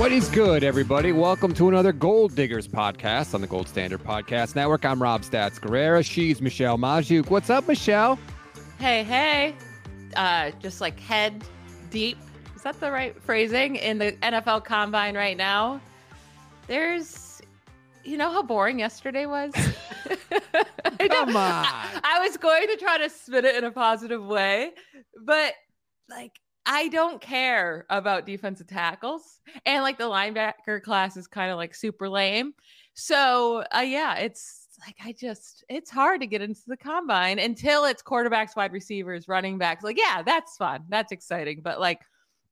What is good, everybody? Welcome to another Gold Diggers podcast on the Gold Standard Podcast Network. I'm Rob Stats Guerrera. She's Michelle Magdziuk. What's up, Michelle? Hey, hey. Uh, just like head deep. Is that the right phrasing in the NFL combine right now? There's, you know how boring yesterday was? Come on. I was going to try to spin it in a positive way, but like, I don't care about defensive tackles. And like the linebacker class is kind of like super lame. So, uh, yeah, it's like I just it's hard to get into the combine until it's quarterbacks, wide receivers, running backs. Like, yeah, that's fun. That's exciting. But like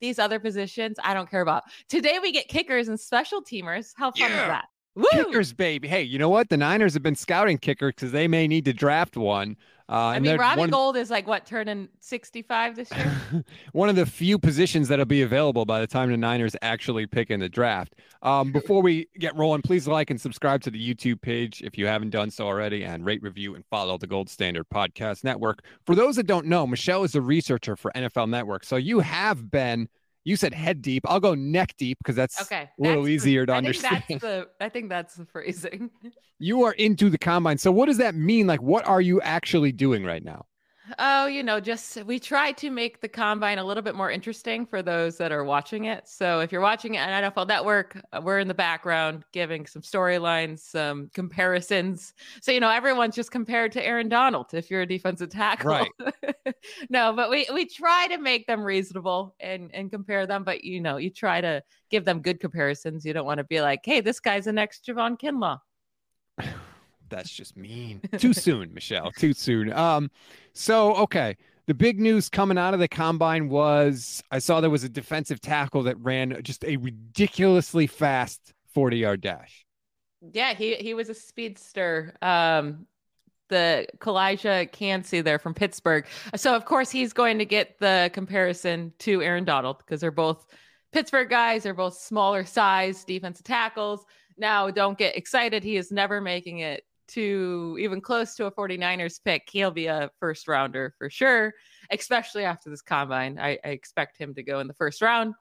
these other positions, I don't care about. Today we get kickers and special teamers. How fun Yeah. is that? Woo! Kickers, baby. Hey, you know what? The Niners have been scouting kickers because they may need to draft one. Uh, I and mean, Robbie one, Gould is like what turning 65 this year? one of the few positions that'll be available by the time the Niners actually pick in the draft. Um, before we get rolling, please like and subscribe to the YouTube page if you haven't done so already, and rate, review, and follow the Gold Standard Podcast Network. For those that don't know, Michelle is a researcher for NFL Network, so you have been. You said head deep. I'll go neck deep because that's Okay. a little that's easier to I understand. the I think that's the phrasing. You are into the combine. So what does that mean? Like, what are you actually doing right now? Oh, you know, just we try to make the combine a little bit more interesting for those that are watching it. So if you're watching it on NFL Network, uh, we're in the background giving some storylines, some comparisons. So you know, everyone's just compared to Aaron Donald if you're a defensive tackle. Right. no, but we we try to make them reasonable and and compare them. But you know, you try to give them good comparisons. You don't want to be like, hey, this guy's the next Javon Kinlaw. That's just mean. Too soon, Michelle. Too soon. Um, so okay. The big news coming out of the combine was I saw there was a defensive tackle that ran just a ridiculously fast 40 yard dash. Yeah, he he was a speedster. Um, the Calijah Kancey there from Pittsburgh. So of course he's going to get the comparison to Aaron Donald because they're both Pittsburgh guys. They're both smaller size defensive tackles. Now don't get excited. He is never making it to even close to a 49ers pick. He'll be a first rounder for sure, especially after this combine. I, I expect him to go in the first round.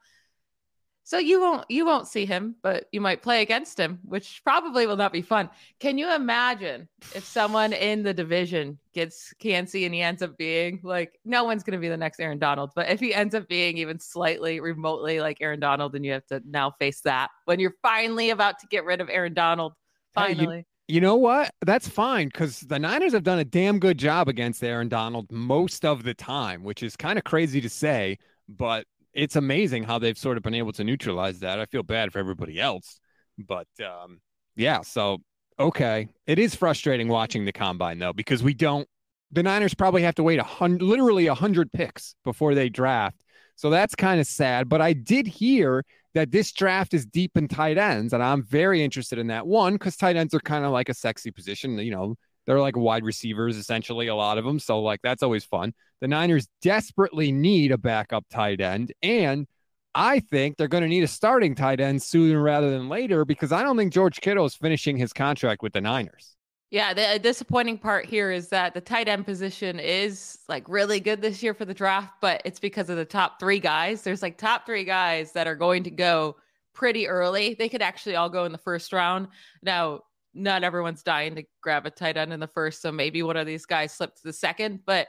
So you won't you won't see him, but you might play against him, which probably will not be fun. Can you imagine if someone in the division gets Kancey and he ends up being like no one's going to be the next Aaron Donald, but if he ends up being even slightly remotely like Aaron Donald, then you have to now face that when you're finally about to get rid of Aaron Donald. Hey, you- Finally, You know what? That's fine because the Niners have done a damn good job against Aaron Donald most of the time, which is kind of crazy to say, but it's amazing how they've sort of been able to neutralize that. I feel bad for everybody else, but um, yeah. So okay, it is frustrating watching the combine though because we don't. The Niners probably have to wait a hundred, literally a hundred picks before they draft. So that's kind of sad. But I did hear that this draft is deep in tight ends, and I'm very interested in that one because tight ends are kind of like a sexy position. You know, they're like wide receivers essentially, a lot of them. So like that's always fun. The Niners desperately need a backup tight end, and I think they're going to need a starting tight end sooner rather than later because I don't think George Kittle is finishing his contract with the Niners. Yeah, the uh, disappointing part here is that the tight end position is like really good this year for the draft, but it's because of the top three guys. There's like top three guys that are going to go pretty early. They could actually all go in the first round. Now, not everyone's dying to grab a tight end in the first, so maybe one of these guys slipped to the second, but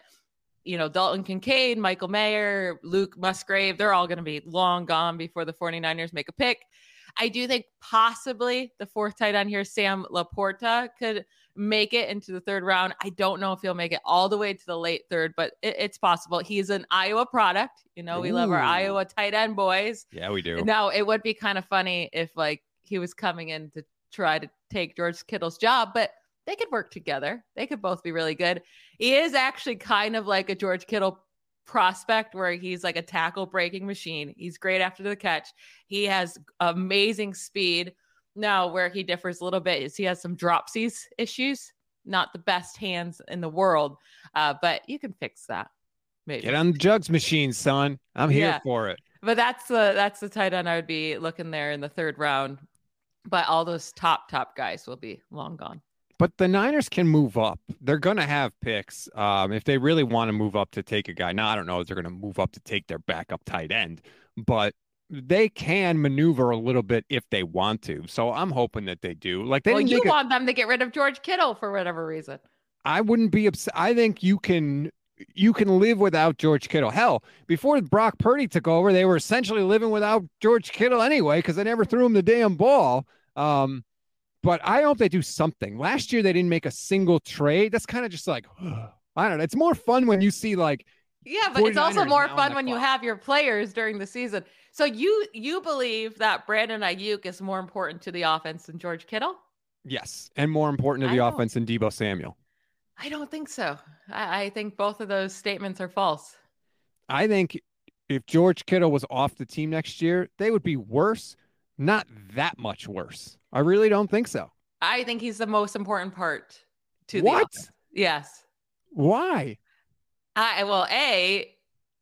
you know, Dalton Kincaid, Michael Mayer, Luke Musgrave, they're all going to be long gone before the 49ers make a pick. I do think possibly the fourth tight end here, Sam LaPorta, could make it into the third round. I don't know if he'll make it all the way to the late third, but it, it's possible. He's an Iowa product. You know, we love our Iowa tight end boys. Yeah, we do. Now, it would be kind of funny if like he was coming in to try to take George Kittle's job, but they could work together. They could both be really good. He is actually kind of like a George Kittle prospect where he's like a tackle breaking machine. He's great after the catch. He has amazing speed. Now, where he differs a little bit is he has some dropsies issues, not the best hands in the world, uh, but you can fix that. Maybe. Get on the jugs machine, son. I'm here Yeah. for it. But that's the that's the tight end I would be looking there in the third round. But all those top top guys will be long gone. But the Niners can move up. They're going to have picks um, if they really want to move up to take a guy. Now, I don't know if they're going to move up to take their backup tight end, but they can maneuver a little bit if they want to. So I'm hoping that they do. Like they well, you a- want them to get rid of George Kittle for whatever reason. I wouldn't be upset. I think you can you can live without George Kittle. Hell, before Brock Purdy took over, they were essentially living without George Kittle anyway because they never threw him the damn ball. Um, but I hope they do something. Last year they didn't make a single trade. That's kind of just like I don't know. It's more fun when you see like Yeah, but it's also more fun when you have your players during the season. So you you believe that Brandon Aiyuk is more important to the offense than George Kittle? yes, and more important to the offense than Deebo Samuel. I don't think so. I, I think both of those statements are false. I think if George Kittle was off the team next year, they would be worse, not that much worse. I really don't think so. I think he's the most important part to the What? offense. Yes. Why? I well, a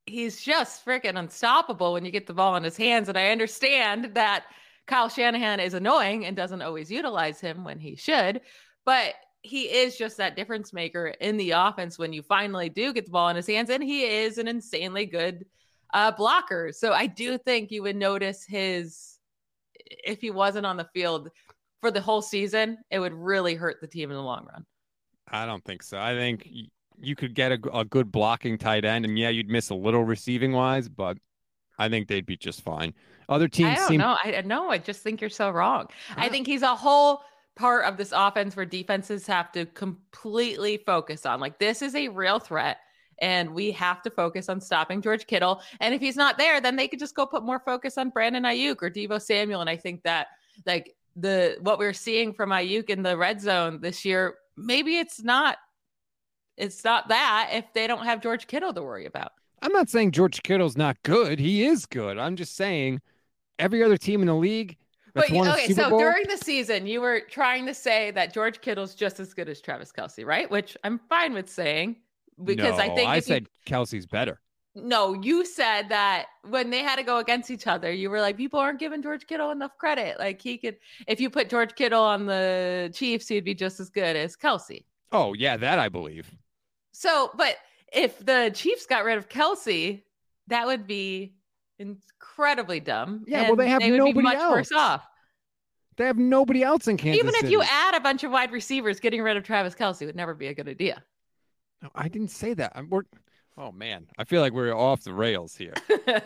he's just freaking unstoppable when you get the ball in his hands, and I understand that Kyle Shanahan is annoying and doesn't always utilize him when he should, but he is just that difference maker in the offense when you finally do get the ball in his hands, and he is an insanely good uh, blocker. So I do think you would notice his if he wasn't on the field for the whole season, it would really hurt the team in the long run. I don't think so. I think you could get a, a good blocking tight end, and yeah, you'd miss a little receiving wise, but I think they'd be just fine. Other teams I don't seem know. I no, I just think you're so wrong. I think he's a whole part of this offense where defenses have to completely focus on. Like this is a real threat. And we have to focus on stopping George Kittle. And if he's not there, then they could just go put more focus on Brandon Aiyuk or Deebo Samuel. And I think that like the what we're seeing from Aiyuk in the red zone this year, maybe it's not it's not that if they don't have George Kittle to worry about. I'm not saying George Kittle's not good. He is good. I'm just saying every other team in the league that's But okay, so Bowl. during the season, you were trying to say that George Kittle's just as good as Travis Kelce, right? Which I'm fine with saying because I think I if you- said Kelce's better. no, you said that when they had to go against each other, you were like, people aren't giving George Kittle enough credit. Like he could, if you put George Kittle on the Chiefs, he'd be just as good as Kelce. Oh yeah, that I believe. So, but if the Chiefs got rid of Kelce, that would be incredibly dumb. Yeah, well, they have would be nobody much worse else. off. They have nobody else in Kansas Even if City. you add a bunch of wide receivers, getting rid of Travis Kelce would never be a good idea. No, I didn't say that. I'm, we're, oh man, I feel like we're off the rails here.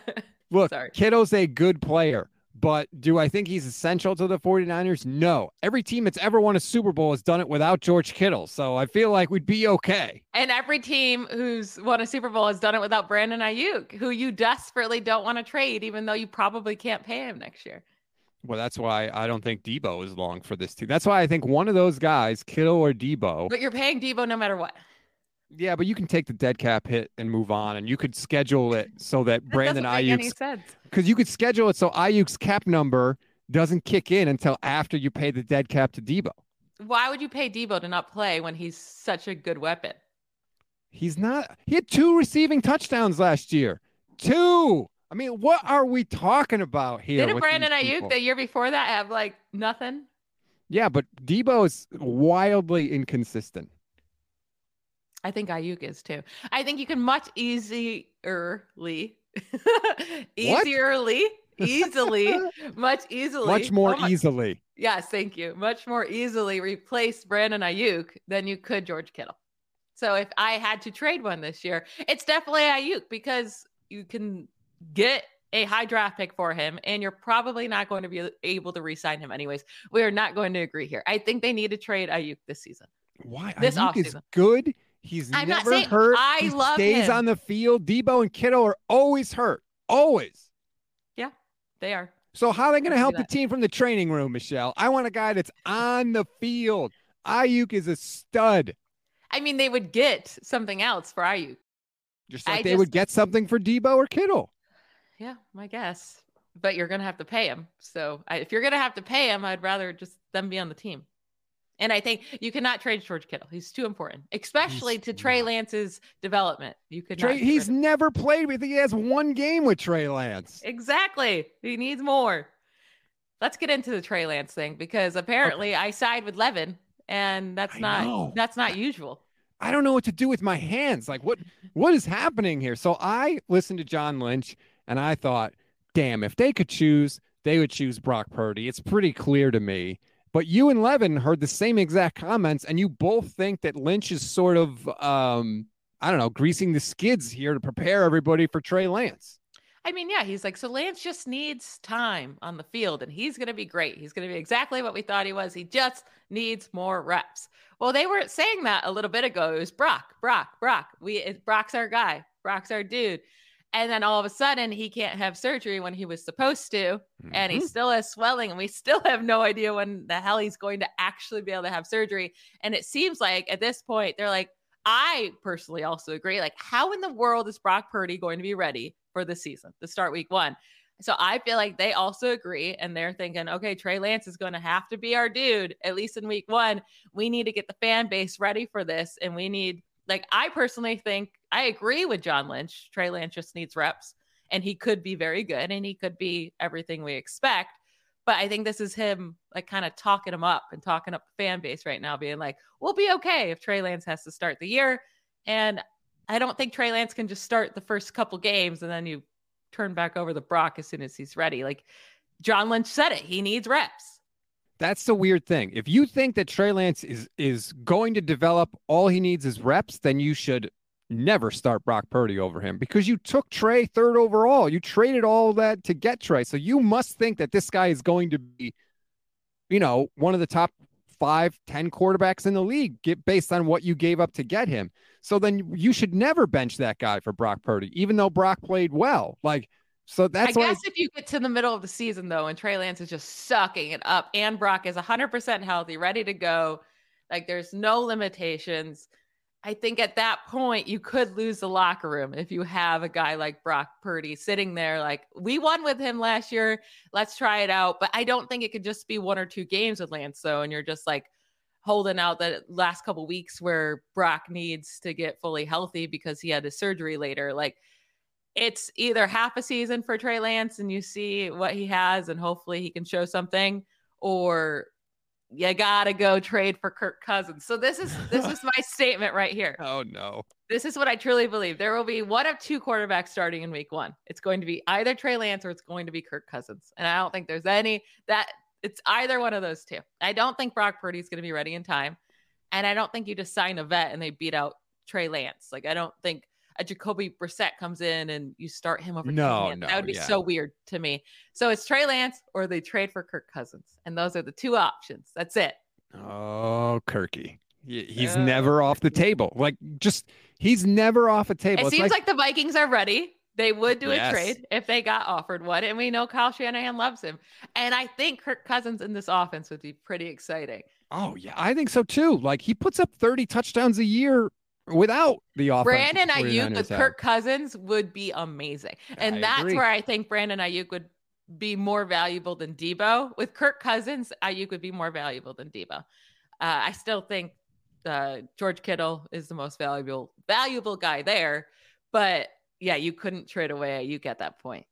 Look, Sorry. Kittle's a good player, but do I think he's essential to the 49ers? No. Every team that's ever won a Super Bowl has done it without George Kittle. So I feel like we'd be okay. and every team who's won a Super Bowl has done it without Brandon Aiyuk, who you desperately don't want to trade, even though you probably can't pay him next year. Well, that's why I don't think Deebo is long for this team. That's why I think one of those guys, Kittle or Deebo, But you're paying Deebo no matter what. Yeah, but you can take the dead cap hit and move on, and you could schedule it so that That Brandon doesn't make any Aiyuk's sense. because you could schedule it so Aiyuk's cap number doesn't kick in until after you pay the dead cap to Deebo. Why would you pay Deebo to not play when he's such a good weapon? He's not. He had two receiving touchdowns last year. Two. I mean, what are we talking about here? Didn't Brandon these Aiyuk the year before that have like nothing? Yeah, but Deebo is wildly inconsistent. I think Aiyuk is too. I think you can much easierly, easierly, easily, much easily, Much more oh my- easily. Yes, thank you. Much more easily replace Brandon Aiyuk than you could George Kittle. So if I had to trade one this year, it's definitely Aiyuk because you can get a high draft pick for him, and you're probably not going to be able to re-sign him anyways. We are not going to agree here. I think they need to trade Aiyuk this season. Why? This Aiyuk is good. He's I'm not never saying- hurt. I he love stays him. on the field. Deebo and Kittle are always hurt. Always. Yeah, they are. So how are they going to help the team from the training room, Michelle? I want a guy that's on the field. Aiyuk is a stud. I mean, they would get something else for Aiyuk. Just I like they would get something for Deebo or Kittle. Yeah, my guess. But you're going to have to pay him. So I, if you're going to have to pay him, I'd rather just them be on the team. And I think you cannot trade George Kittle. He's too important, especially He's to Trey. Lance's development. You could Trey, not. he's never played with. He has one game with Trey Lance. exactly. He needs more. Let's get into the Trey Lance thing because apparently I side with Levin, and that's I not know. that's not usual. I don't know what to do with my hands. Like what what is happening here? So I listened to John Lynch and I thought damn, if they could choose, they would choose Brock Purdy. It's pretty clear to me. But you and Levin heard the same exact comments, and you both think that Lynch is sort of, um, I don't know, greasing the skids here to prepare everybody for Trey Lance. I mean, yeah, he's like, so Lance just needs time on the field and he's going to be great. He's going to be exactly what we thought he was. He just needs more reps. Well, they were saying that a little bit ago. It was Brock, Brock, Brock. We, Brock's our guy. Brock's our dude. And then all of a sudden, he can't have surgery when he was supposed to, mm-hmm. and he still has swelling, and we still have no idea when the hell he's going to actually be able to have surgery. And it seems like at this point, they're like, I personally also agree. Like, how in the world is Brock Purdy going to be ready for the season to start week one? So I feel like they also agree and they're thinking, okay, Trey Lance is going to have to be our dude, at least in week one. We need to get the fan base ready for this. And we need like I personally think I agree with John Lynch. Trey Lance just needs reps and he could be very good and he could be everything we expect. But I think this is him like kind of talking him up and talking up the fan base right now, being like, we'll be okay if Trey Lance has to start the year. And I don't think Trey Lance can just start the first couple games and then you turn back over the Brock as soon as he's ready. Like John Lynch said it, he needs reps. That's the weird thing. If you think that Trey Lance is is going to develop, all he needs is reps, then you should never start Brock Purdy over him because you took Trey third overall. You traded all that to get Trey. So you must think that this guy is going to be, you know, one of the top five, ten quarterbacks in the league get based on what you gave up to get him. So then you should never bench that guy for Brock Purdy, even though Brock played well. Like so that's I guess if you get to the middle of the season though, and Trey Lance is just sucking it up, and Brock is 100% healthy, ready to go, like there's no limitations. I think at that point you could lose the locker room if you have a guy like Brock Purdy sitting there like we won with him last year. Let's try it out. But I don't think it could just be one or two games with Lance though, and you're just like holding out the last couple weeks where Brock needs to get fully healthy because he had his surgery later. Like it's either half a season for Trey Lance and you see what he has and hopefully he can show something, or you gotta go trade for Kirk Cousins. So this is this is my statement right here. Oh no. This is what I truly believe. There will be one of two quarterbacks starting in week one. It's going to be either Trey Lance or it's going to be Kirk Cousins. And I don't think there's any that it's either one of those two. I don't think Brock Purdy is going to be ready in time. And I don't think you just sign a vet and they beat out Trey Lance. Like I don't think a Jacoby Brissett comes in and you start him over. No, no, that would be yeah. so weird to me. So it's Trey Lance or they trade for Kirk Cousins, and those are the two options. That's it. Oh, Kirky, he's uh, never off the table. Like just he's never off a table. It it's seems like, like the Vikings are ready. They would do yes. a trade if they got offered one, and we know Kyle Shanahan loves him. And I think Kirk Cousins in this offense would be pretty exciting. Oh yeah, I think so too. Like he puts up 30 touchdowns a year without the offense. Brandon Aiyuk with Kirk Cousins would be amazing. And I that's agree. where I think Brandon Aiyuk would be more valuable than Deebo. With Kirk Cousins, Aiyuk would be more valuable than Deebo. Uh, I still think uh, George Kittle is the most valuable valuable guy there, but yeah, you couldn't trade away Aiyuk at that point.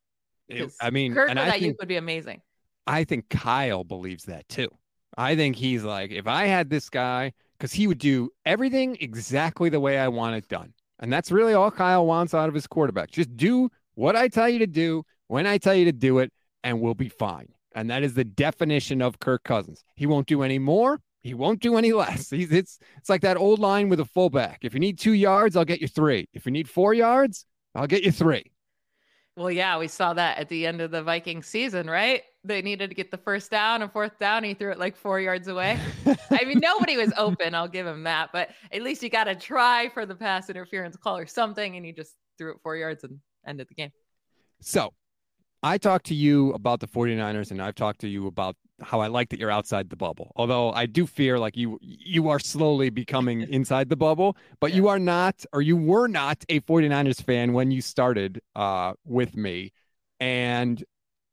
It, I mean, Kirk and I Aiyuk would be amazing. I think Kyle believes that too. I think he's like, if I had this guy because he would do everything exactly the way I want it done. And that's really all Kyle wants out of his quarterback. Just do what I tell you to do when I tell you to do it, and we'll be fine. And that is the definition of Kirk Cousins. He won't do any more. He won't do any less. He's, it's it's like that old line with a fullback. If you need two yards, I'll get you three. If you need four yards, I'll get you three. Well, yeah, we saw that at the end of the Viking season, right? They needed to get the first down and fourth down. He threw it like four yards away. I mean, nobody was open. I'll give him that. But at least you got to try for the pass interference call or something. And he just threw it four yards and ended the game. So I talked to you about the 49ers and I've talked to you about how I like that you're outside the bubble. Although I do fear like you you are slowly becoming inside the bubble, but yeah. you are not or you were not a 49ers fan when you started uh with me. And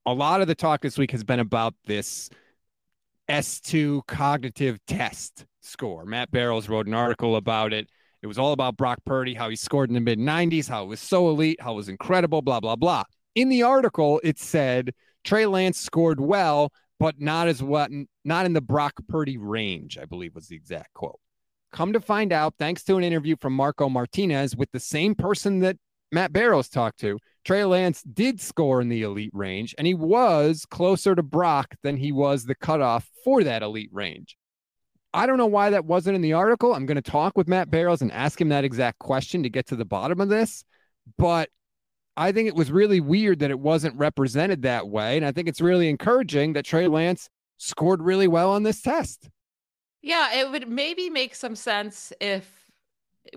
a lot of the talk this week has been about this S2 cognitive test score. Matt Barrows wrote an article about it. It was all about Brock Purdy, how he scored in the mid 90s, how it was so elite, how it was incredible, blah, blah, blah in the article, it said Trey Lance scored well, but not as what, not in the Brock Purdy range, I believe was the exact quote. Come to find out, thanks to an interview from Marco Martinez with the same person that Matt Barrows talked to, Trey Lance did score in the elite range, and he was closer to Brock than he was the cutoff for that elite range. I don't know why that wasn't in the article. I'm going to talk with Matt Barrows and ask him that exact question to get to the bottom of this. But I think it was really weird that it wasn't represented that way. And I think it's really encouraging that Trey Lance scored really well on this test. Yeah, it would maybe make some sense if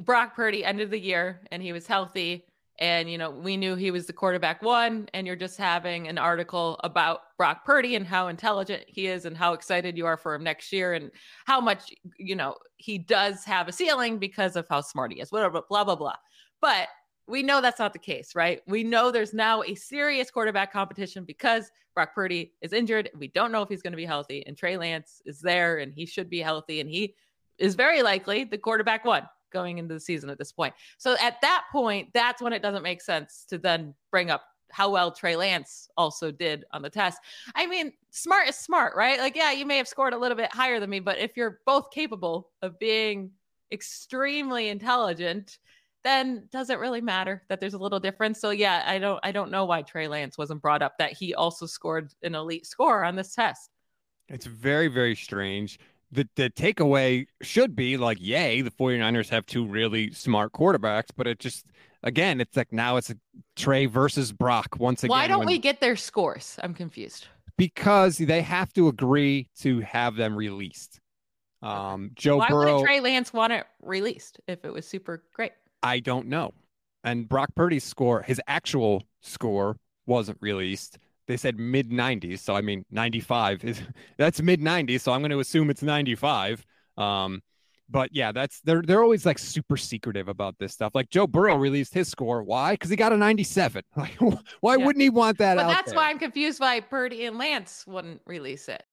Brock Purdy ended the year and he was healthy and you know we knew he was the quarterback one and you're just having an article about Brock Purdy and how intelligent he is and how excited you are for him next year and how much you know he does have a ceiling because of how smart he is whatever blah blah blah. But we know that's not the case right? We know there's now a serious quarterback competition because Brock Purdy is injured. We don't know if he's going to be healthy and Trey Lance is there and he should be healthy and he is very likely the quarterback one going into the season at this point. So at that point, that's when it doesn't make sense to then bring up how well Trey Lance also did on the test. I mean, smart is smart, right? Like, yeah, you may have scored a little bit higher than me, but if you're both capable of being extremely intelligent, then does it really matter that there's a little difference? So yeah, I don't I don't know why Trey Lance wasn't brought up that he also scored an elite score on this test. It's very, very strange the, the takeaway should be like, yay, the 49ers have two really smart quarterbacks, but it just, again, it's like now it's a Trey versus Brock once again. Why don't when, we get their scores? I'm confused. Because they have to agree to have them released. Um, Joe Why Burrow. would Trey Lance want it released if it was super great? I don't know. And Brock Purdy's score, his actual score, wasn't released they said mid 90s. So I mean, 95 is that's mid 90s. So I'm going to assume it's 95. Um, but yeah, that's they're they're always like super secretive about this stuff. Like Joe Burrow released his score. Why? Because he got a 97. Like, why yeah. wouldn't he want that but that's there? why I'm confused why Purdy and Lance wouldn't release it.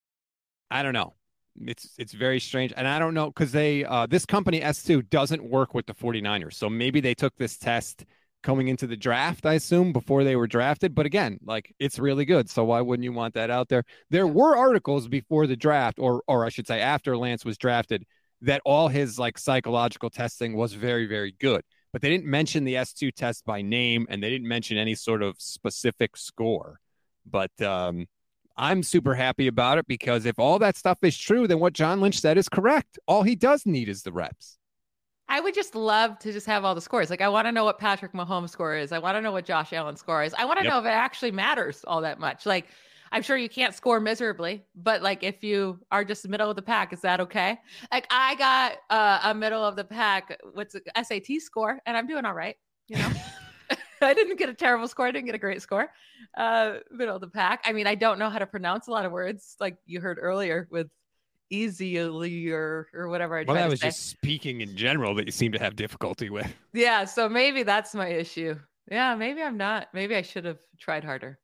I don't know. It's it's very strange. And I don't know because they uh this company S2 doesn't work with the 49ers. So maybe they took this test coming into the draft, I assume, before they were drafted. But again, like it's really good. So why wouldn't you want that out there? There were articles before the draft, or or I should say after Lance was drafted, that all his like psychological testing was very, very good. But they didn't mention the S2 test by name and they didn't mention any sort of specific score. But um I'm super happy about it because if all that stuff is true, then what John Lynch said is correct. All he does need is the reps. I would just love to just have all the scores. Like I want to know what Patrick Mahomes' score is. I want to know what Josh Allen's score is. I want to yep. know if it actually matters all that much. Like I'm sure you can't score miserably, but like if you are just middle of the pack, is that okay? Like I got uh, a middle of the pack, what's the SAT score, and I'm doing all right. You know, I didn't get a terrible score. I didn't get a great score. Uh, middle of the pack. I mean, I don't know how to pronounce a lot of words, like you heard earlier with easily or or whatever I well, that was say. just speaking in general that you seem to have difficulty with. Yeah, so maybe that's my issue. Yeah, maybe I'm not. Maybe I should have tried harder.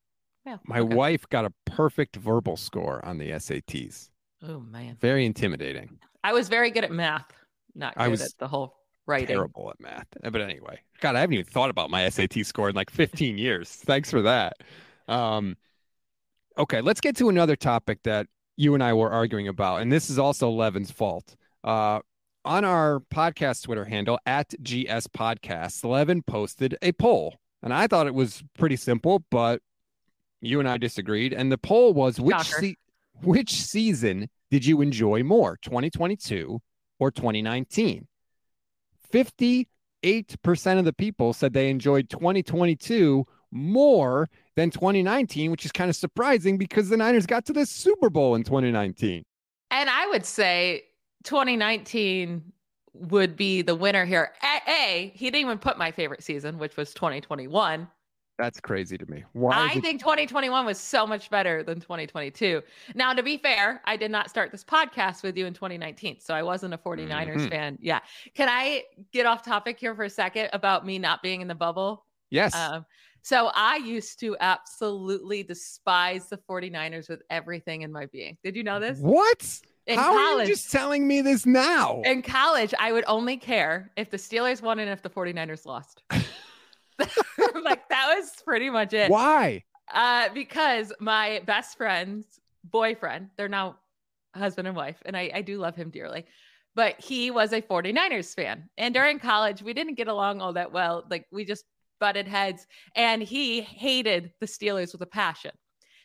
Yeah. My okay. wife got a perfect verbal score on the SATs. Oh man. Very intimidating. I was very good at math. Not good I was at the whole writing. Terrible at math. But anyway, God, I haven't even thought about my SAT score in like 15 years. Thanks for that. Um, okay, let's get to another topic that you and I were arguing about, and this is also Levin's fault. Uh, on our podcast Twitter handle at GS Podcasts, Levin posted a poll, and I thought it was pretty simple, but you and I disagreed. And the poll was which se- which season did you enjoy more, 2022 or 2019? 58% of the people said they enjoyed 2022 more than 2019, which is kind of surprising because the Niners got to the Super Bowl in 2019. And I would say 2019 would be the winner here. A, a, he didn't even put my favorite season, which was 2021. That's crazy to me. Why? I think 2021 was so much better than 2022. Now, to be fair, I did not start this podcast with you in 2019, so I wasn't a 49ers mm-hmm. fan. Yeah. Can I get off topic here for a second about me not being in the bubble? Yes. Um, so I used to absolutely despise the 49ers with everything in my being. Did you know this? What? In How college, are you just telling me this now? In college, I would only care if the Steelers won and if the 49ers lost. like that was pretty much it. Why? Uh, because my best friend's boyfriend, they're now husband and wife, and I, I do love him dearly but he was a 49ers fan. And during college, we didn't get along all that well. Like we just butted heads, and he hated the Steelers with a passion.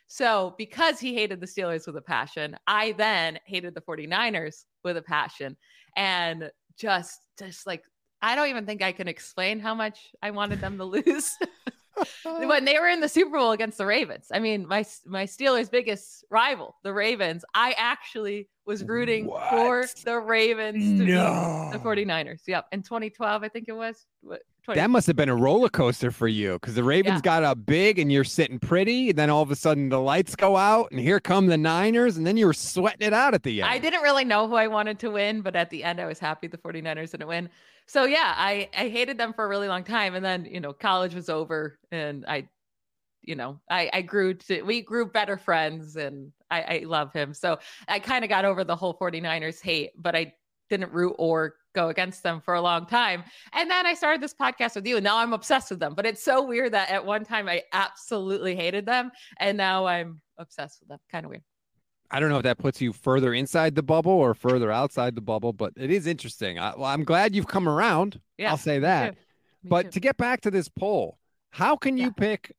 So, because he hated the Steelers with a passion, I then hated the 49ers with a passion and just just like I don't even think I can explain how much I wanted them to lose. when they were in the Super Bowl against the Ravens. I mean, my my Steelers' biggest rival, the Ravens. I actually was rooting what? for the Ravens to no. beat the 49ers. Yep. In 2012, I think it was. What, that must have been a roller coaster for you because the Ravens yeah. got up big and you're sitting pretty. And then all of a sudden the lights go out and here come the Niners. And then you were sweating it out at the end. I didn't really know who I wanted to win, but at the end I was happy the 49ers didn't win. So yeah, I, I hated them for a really long time. And then, you know, college was over and I, you know, I, I grew to, we grew better friends and I, I love him. So I kind of got over the whole 49ers hate, but I didn't root or go against them for a long time. And then I started this podcast with you, and now I'm obsessed with them. But it's so weird that at one time I absolutely hated them, and now I'm obsessed with them. Kind of weird. I don't know if that puts you further inside the bubble or further outside the bubble, but it is interesting. I, well, I'm glad you've come around. Yeah, I'll say that. But too. to get back to this poll, how can yeah. you pick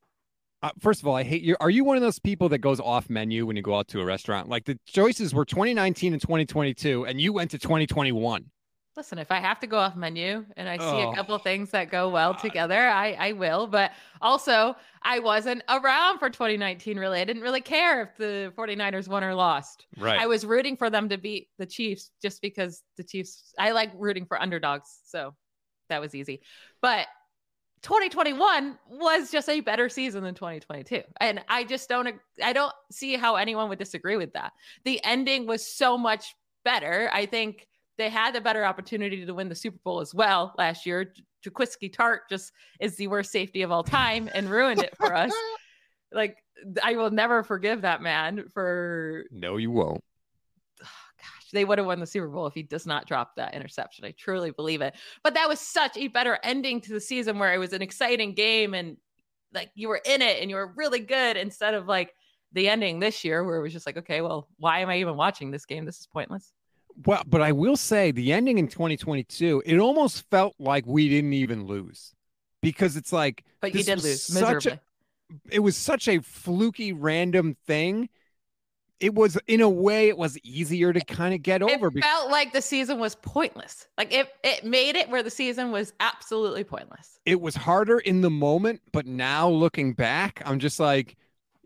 uh, first of all, I hate you. Are you one of those people that goes off menu when you go out to a restaurant? Like the choices were 2019 and 2022, and you went to 2021. Listen, if I have to go off menu and I see oh, a couple things that go well God. together, I, I will. But also, I wasn't around for 2019, really. I didn't really care if the 49ers won or lost. Right. I was rooting for them to beat the Chiefs just because the Chiefs, I like rooting for underdogs. So that was easy. But 2021 was just a better season than 2022 and i just don't i don't see how anyone would disagree with that. The ending was so much better. I think they had a better opportunity to win the super bowl as well last year. Jaquiski Tartt just is the worst safety of all time and ruined it for us. Like i will never forgive that man for no you won't they would have won the Super Bowl if he does not drop that interception. I truly believe it. But that was such a better ending to the season where it was an exciting game and like you were in it and you were really good instead of like the ending this year where it was just like, okay, well, why am I even watching this game? This is pointless. Well, but I will say the ending in 2022, it almost felt like we didn't even lose because it's like, but you did lose miserably. A, it was such a fluky, random thing it was in a way it was easier to kind of get over. It because- felt like the season was pointless. Like it it made it where the season was absolutely pointless. It was harder in the moment, but now looking back, I'm just like,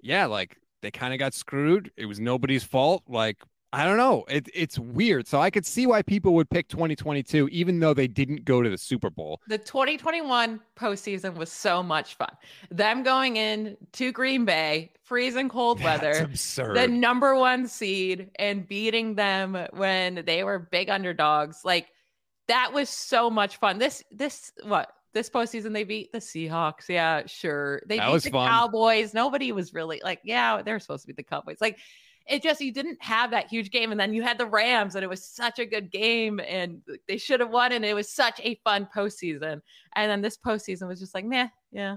yeah, like they kind of got screwed. It was nobody's fault. Like I don't know. It, it's weird. So I could see why people would pick 2022, even though they didn't go to the Super Bowl. The 2021 postseason was so much fun. Them going in to Green Bay, freezing cold weather, absurd. the number one seed, and beating them when they were big underdogs. Like that was so much fun. This, this, what? This postseason, they beat the Seahawks. Yeah, sure. They that beat the fun. Cowboys. Nobody was really like, yeah, they're supposed to be the Cowboys. Like, it just you didn't have that huge game and then you had the rams and it was such a good game and they should have won and it was such a fun postseason. And then this postseason was just like meh yeah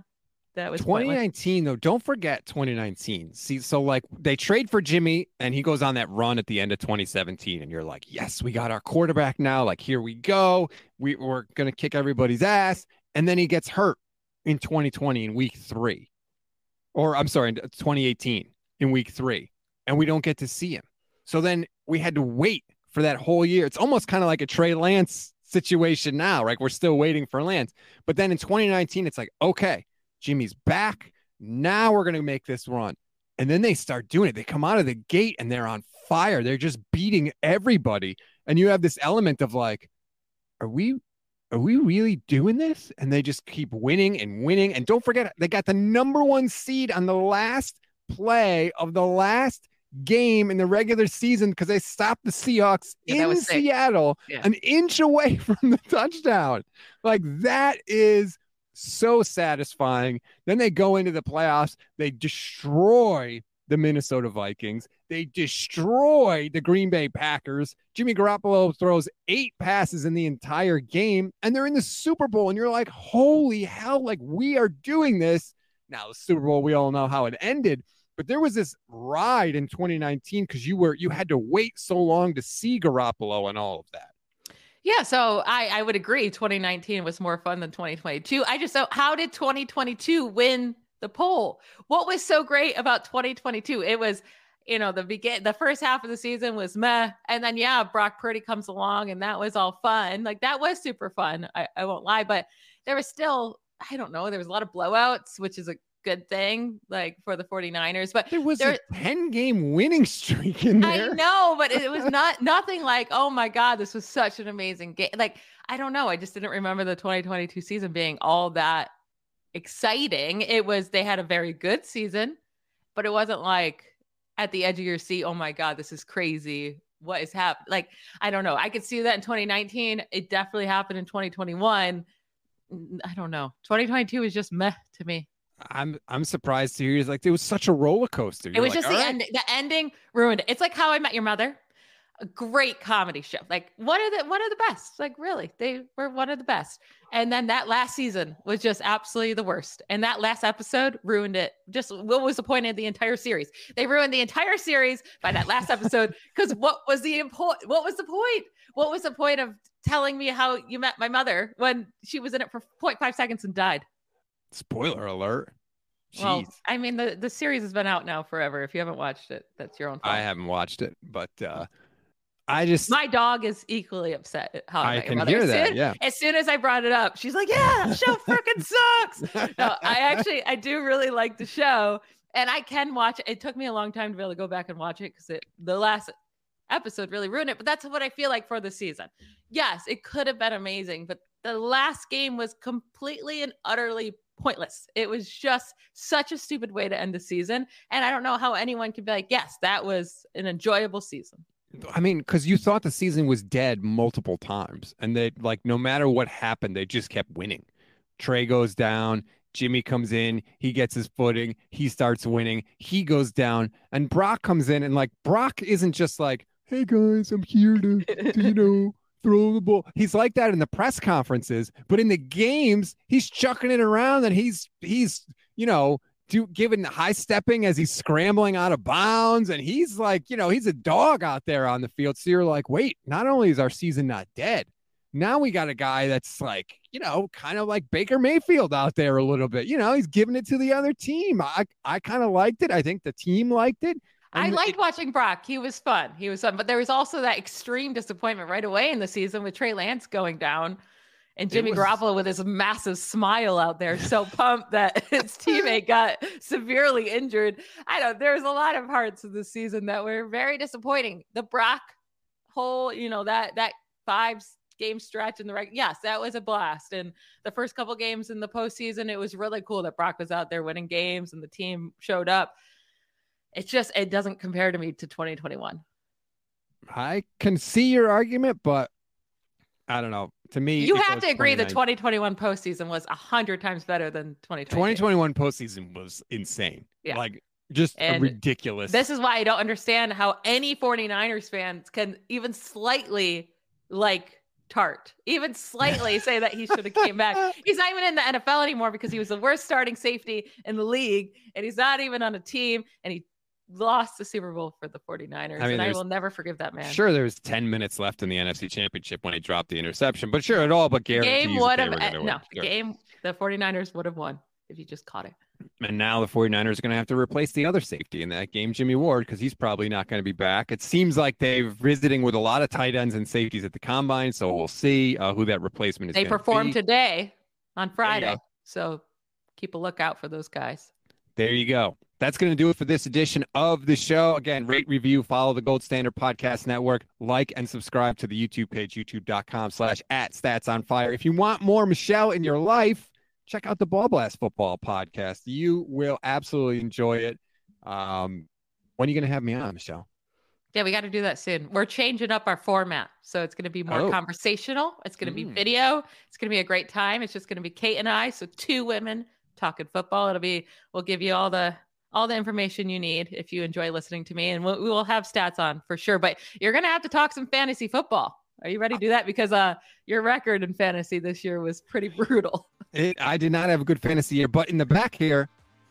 that was 2019 pointless. though don't forget 2019 see so like they trade for jimmy and he goes on that run at the end of 2017 and you're like yes we got our quarterback now. Like here we go. We, we're gonna kick everybody's ass. And then he gets hurt in 2020 in week three. Or i'm sorry in 2018 in week three and we don't get to see him. So then we had to wait for that whole year. It's almost kind of like a Trey Lance situation now, right? We're still waiting for Lance. But then in 2019, it's like, okay, Jimmy's back. Now we're going to make this run. And then they start doing it. They come out of the gate and they're on fire. They're just beating everybody. And you have this element of like, are we are we really doing this? And they just keep winning and winning. And don't forget, they got the number one seed on the last play of the last game in the regular season because they stopped the Seahawks yeah, in Seattle yeah. an inch away from the touchdown. Like that is so satisfying. Then they go into the playoffs, they destroy the Minnesota Vikings, they destroy the Green Bay Packers. Jimmy Garoppolo throws eight passes in the entire game, and they're in the Super Bowl. And you're like, holy hell, like we are doing this. Now, the Super Bowl, we all know how it ended, but there was this ride in 2019 because you were you had to wait so long to see Garoppolo and all of that. Yeah, so I I would agree 2019 was more fun than 2022. I just so how did 2022 win the poll? What was so great about 2022? It was you know the begin the first half of the season was meh and then yeah brock purdy comes along and that was all fun like that was super fun I, I won't lie but there was still i don't know there was a lot of blowouts which is a good thing like for the 49ers but there was there, a 10 game winning streak in there i know but it was not nothing like oh my god this was such an amazing game like i don't know i just didn't remember the 2022 season being all that exciting it was they had a very good season but it wasn't like at the edge of your seat. Oh my God, this is crazy. What is happening? Like, I don't know. I could see that in 2019. It definitely happened in 2021. I don't know. 2022 is just meh to me. I'm I'm surprised to hear like it was such a roller coaster. You're it was like, just the right. end. The ending ruined it. It's like How I Met Your Mother a great comedy show. Like one of the one of the best. Like really, they were one of the best. And then that last season was just absolutely the worst. And that last episode ruined it. Just what was the point of the entire series? They ruined the entire series by that last episode. Because what was the important? What was the point? What was the point of telling me how you met my mother when she was in it for 0.5 seconds and died? Spoiler alert. Jeez. Well, I mean the the series has been out now forever. If you haven't watched it, that's your own fault. I haven't watched it, but uh I just my dog is equally upset. How I, I can hear as that. Soon, yeah. As soon as I brought it up, she's like, "Yeah, show freaking sucks." no, I actually I do really like the show, and I can watch it. It took me a long time to be able to go back and watch it because it the last episode really ruined it. But that's what I feel like for the season. Yes, it could have been amazing, but the last game was completely and utterly pointless. It was just such a stupid way to end the season, and I don't know how anyone could be like, "Yes, that was an enjoyable season." I mean, because you thought the season was dead multiple times, and they like no matter what happened, they just kept winning. Trey goes down, Jimmy comes in, he gets his footing, he starts winning, he goes down, and Brock comes in, and like Brock isn't just like, "Hey guys, I'm here to, to you know." He's like that in the press conferences, but in the games, he's chucking it around and he's he's you know do giving high stepping as he's scrambling out of bounds. And he's like, you know, he's a dog out there on the field. So you're like, wait, not only is our season not dead, now we got a guy that's like, you know, kind of like Baker Mayfield out there a little bit. You know, he's giving it to the other team. I, I kind of liked it. I think the team liked it. I liked watching Brock. He was fun. He was fun. But there was also that extreme disappointment right away in the season with Trey Lance going down and Jimmy was... Garoppolo with his massive smile out there, so pumped that his teammate got severely injured. I know there's a lot of parts of the season that were very disappointing. The Brock whole, you know, that that five game stretch in the right. Yes, that was a blast. And the first couple games in the postseason, it was really cool that Brock was out there winning games and the team showed up. It's just it doesn't compare to me to 2021. I can see your argument, but I don't know. To me, you have to agree the 2021 postseason was a hundred times better than 2020. 2021 postseason was insane. Yeah. Like just ridiculous. This is why I don't understand how any 49ers fans can even slightly like Tartt, even slightly say that he should have came back. He's not even in the NFL anymore because he was the worst starting safety in the league, and he's not even on a team, and he lost the Super Bowl for the 49ers. I mean, and I will never forgive that man. Sure, there was 10 minutes left in the NFC Championship when he dropped the interception, but sure, it all but guarantees game would have no sure. game the 49ers would have won if he just caught it. And now the 49ers are going to have to replace the other safety in that game, Jimmy Ward, because he's probably not going to be back. It seems like they're visiting with a lot of tight ends and safeties at the combine, so we'll see uh, who that replacement is. They performed be. today on Friday, so keep a lookout for those guys. There you go. That's going to do it for this edition of the show. Again, rate, review, follow the Gold Standard Podcast Network, like and subscribe to the YouTube page, youtube.com slash at stats on fire. If you want more Michelle in your life, check out the Ball Blast Football Podcast. You will absolutely enjoy it. Um, when are you going to have me on, Michelle? Yeah, we got to do that soon. We're changing up our format. So it's going to be more oh. conversational. It's going to mm. be video. It's going to be a great time. It's just going to be Kate and I. So two women talking football. It'll be, we'll give you all the all the information you need if you enjoy listening to me. And we'll, we will have stats on for sure. But you're going to have to talk some fantasy football. Are you ready to do that? Because uh, your record in fantasy this year was pretty brutal. It, I did not have a good fantasy year, but in the back here,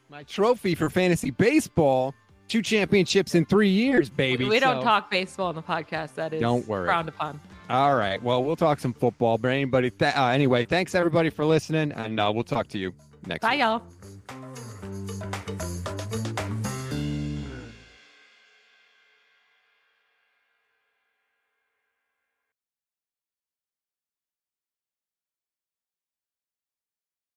my trophy for fantasy baseball, two championships in three years, baby. We don't talk baseball on the podcast. That is don't worry. frowned upon. All right. Well, we'll talk some football, but anybody, th- uh, anyway, thanks everybody for listening, and uh, we'll talk to you next. Bye, week. y'all.